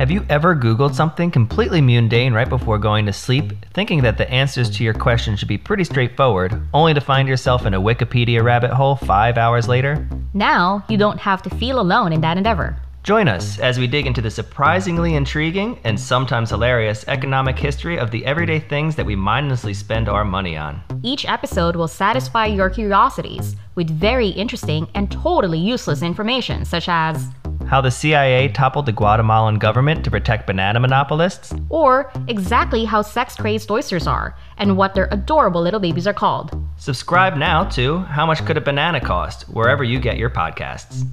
Have you ever Googled something completely mundane right before going to sleep, thinking that the answers to your question should be pretty straightforward, only to find yourself in a Wikipedia rabbit hole five hours later? Now, you don't have to feel alone in that endeavor. Join us as we dig into the surprisingly intriguing and sometimes hilarious economic history of the everyday things that we mindlessly spend our money on. Each episode will satisfy your curiosities with very interesting and totally useless information, such as How the CIA toppled the Guatemalan government to protect banana monopolists, or exactly how sex crazed oysters are and what their adorable little babies are called. Subscribe now to How Much Could a Banana Cost, wherever you get your podcasts.